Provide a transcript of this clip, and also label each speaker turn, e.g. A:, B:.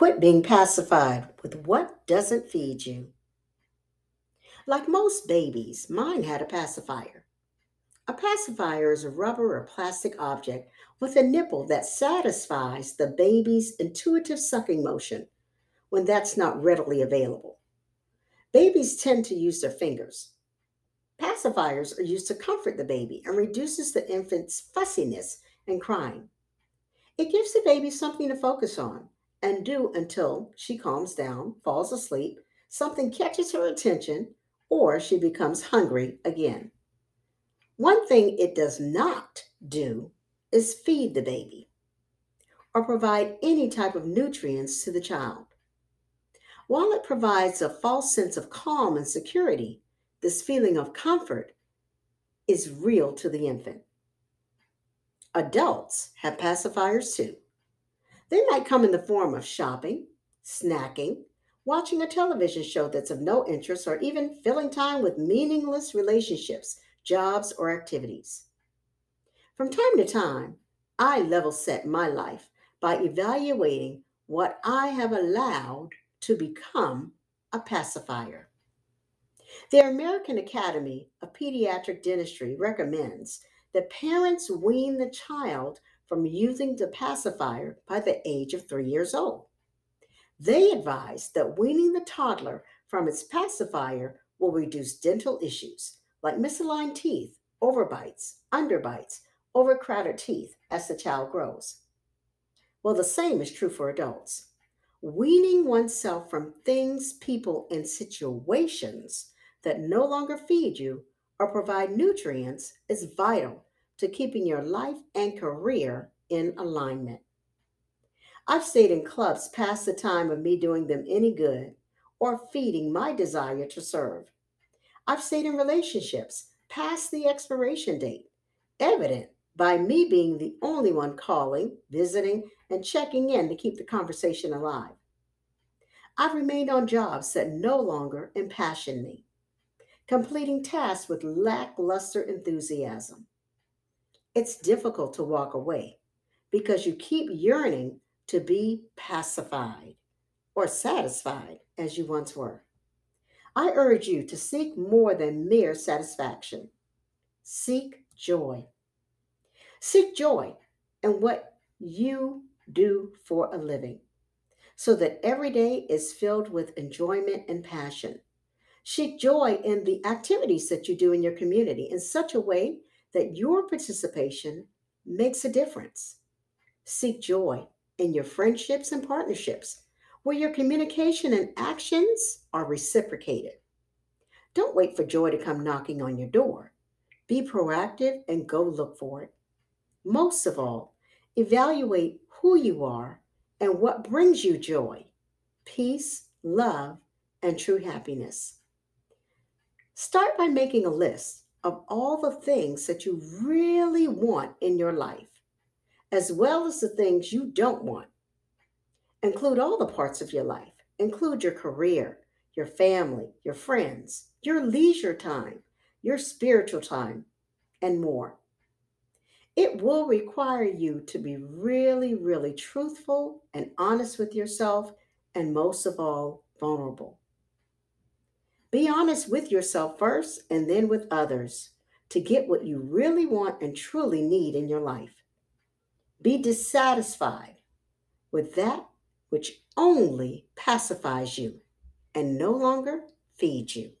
A: Quit being pacified with what doesn't feed you. Like most babies, mine had a pacifier. A pacifier is a rubber or plastic object with a nipple that satisfies the baby's intuitive sucking motion when that's not readily available. Babies tend to use their fingers. Pacifiers are used to comfort the baby and reduces the infant's fussiness and crying. It gives the baby something to focus on and do until she calms down, falls asleep, something catches her attention, or she becomes hungry again. One thing it does not do is feed the baby or provide any type of nutrients to the child. While it provides a false sense of calm and security, this feeling of comfort is real to the infant. Adults have pacifiers too. They might come in the form of shopping, snacking, watching a television show that's of no interest, or even filling time with meaningless relationships, jobs, or activities. From time to time, I level set my life by evaluating what I have allowed to become a pacifier. The American Academy of Pediatric Dentistry recommends that parents wean the child from using the pacifier by the age of three years old. They advise that weaning the toddler from its pacifier will reduce dental issues like misaligned teeth, overbites, underbites, overcrowded teeth as the child grows. Well, the same is true for adults. Weaning oneself from things, people, and situations that no longer feed you or provide nutrients is vital to keeping your life and career in alignment. I've stayed in clubs past the time of me doing them any good or feeding my desire to serve. I've stayed in relationships past the expiration date, evident by me being the only one calling, visiting, and checking in to keep the conversation alive. I've remained on jobs that no longer impassion me, completing tasks with lackluster enthusiasm. It's difficult to walk away because you keep yearning to be pacified or satisfied as you once were. I urge you to seek more than mere satisfaction. Seek joy. Seek joy in what you do for a living so that every day is filled with enjoyment and passion. Seek joy in the activities that you do in your community in such a way that your participation makes a difference. Seek joy in your friendships and partnerships where your communication and actions are reciprocated. Don't wait for joy to come knocking on your door. Be proactive and go look for it. Most of all, evaluate who you are and what brings you joy, peace, love, and true happiness. Start by making a list of all the things that you really want in your life, as well as the things you don't want. Include all the parts of your life, include your career, your family, your friends, your leisure time, your spiritual time, and more. It will require you to be really, really truthful and honest with yourself, and most of all, vulnerable. Be honest with yourself first and then with others to get what you really want and truly need in your life. Be dissatisfied with that which only pacifies you and no longer feeds you.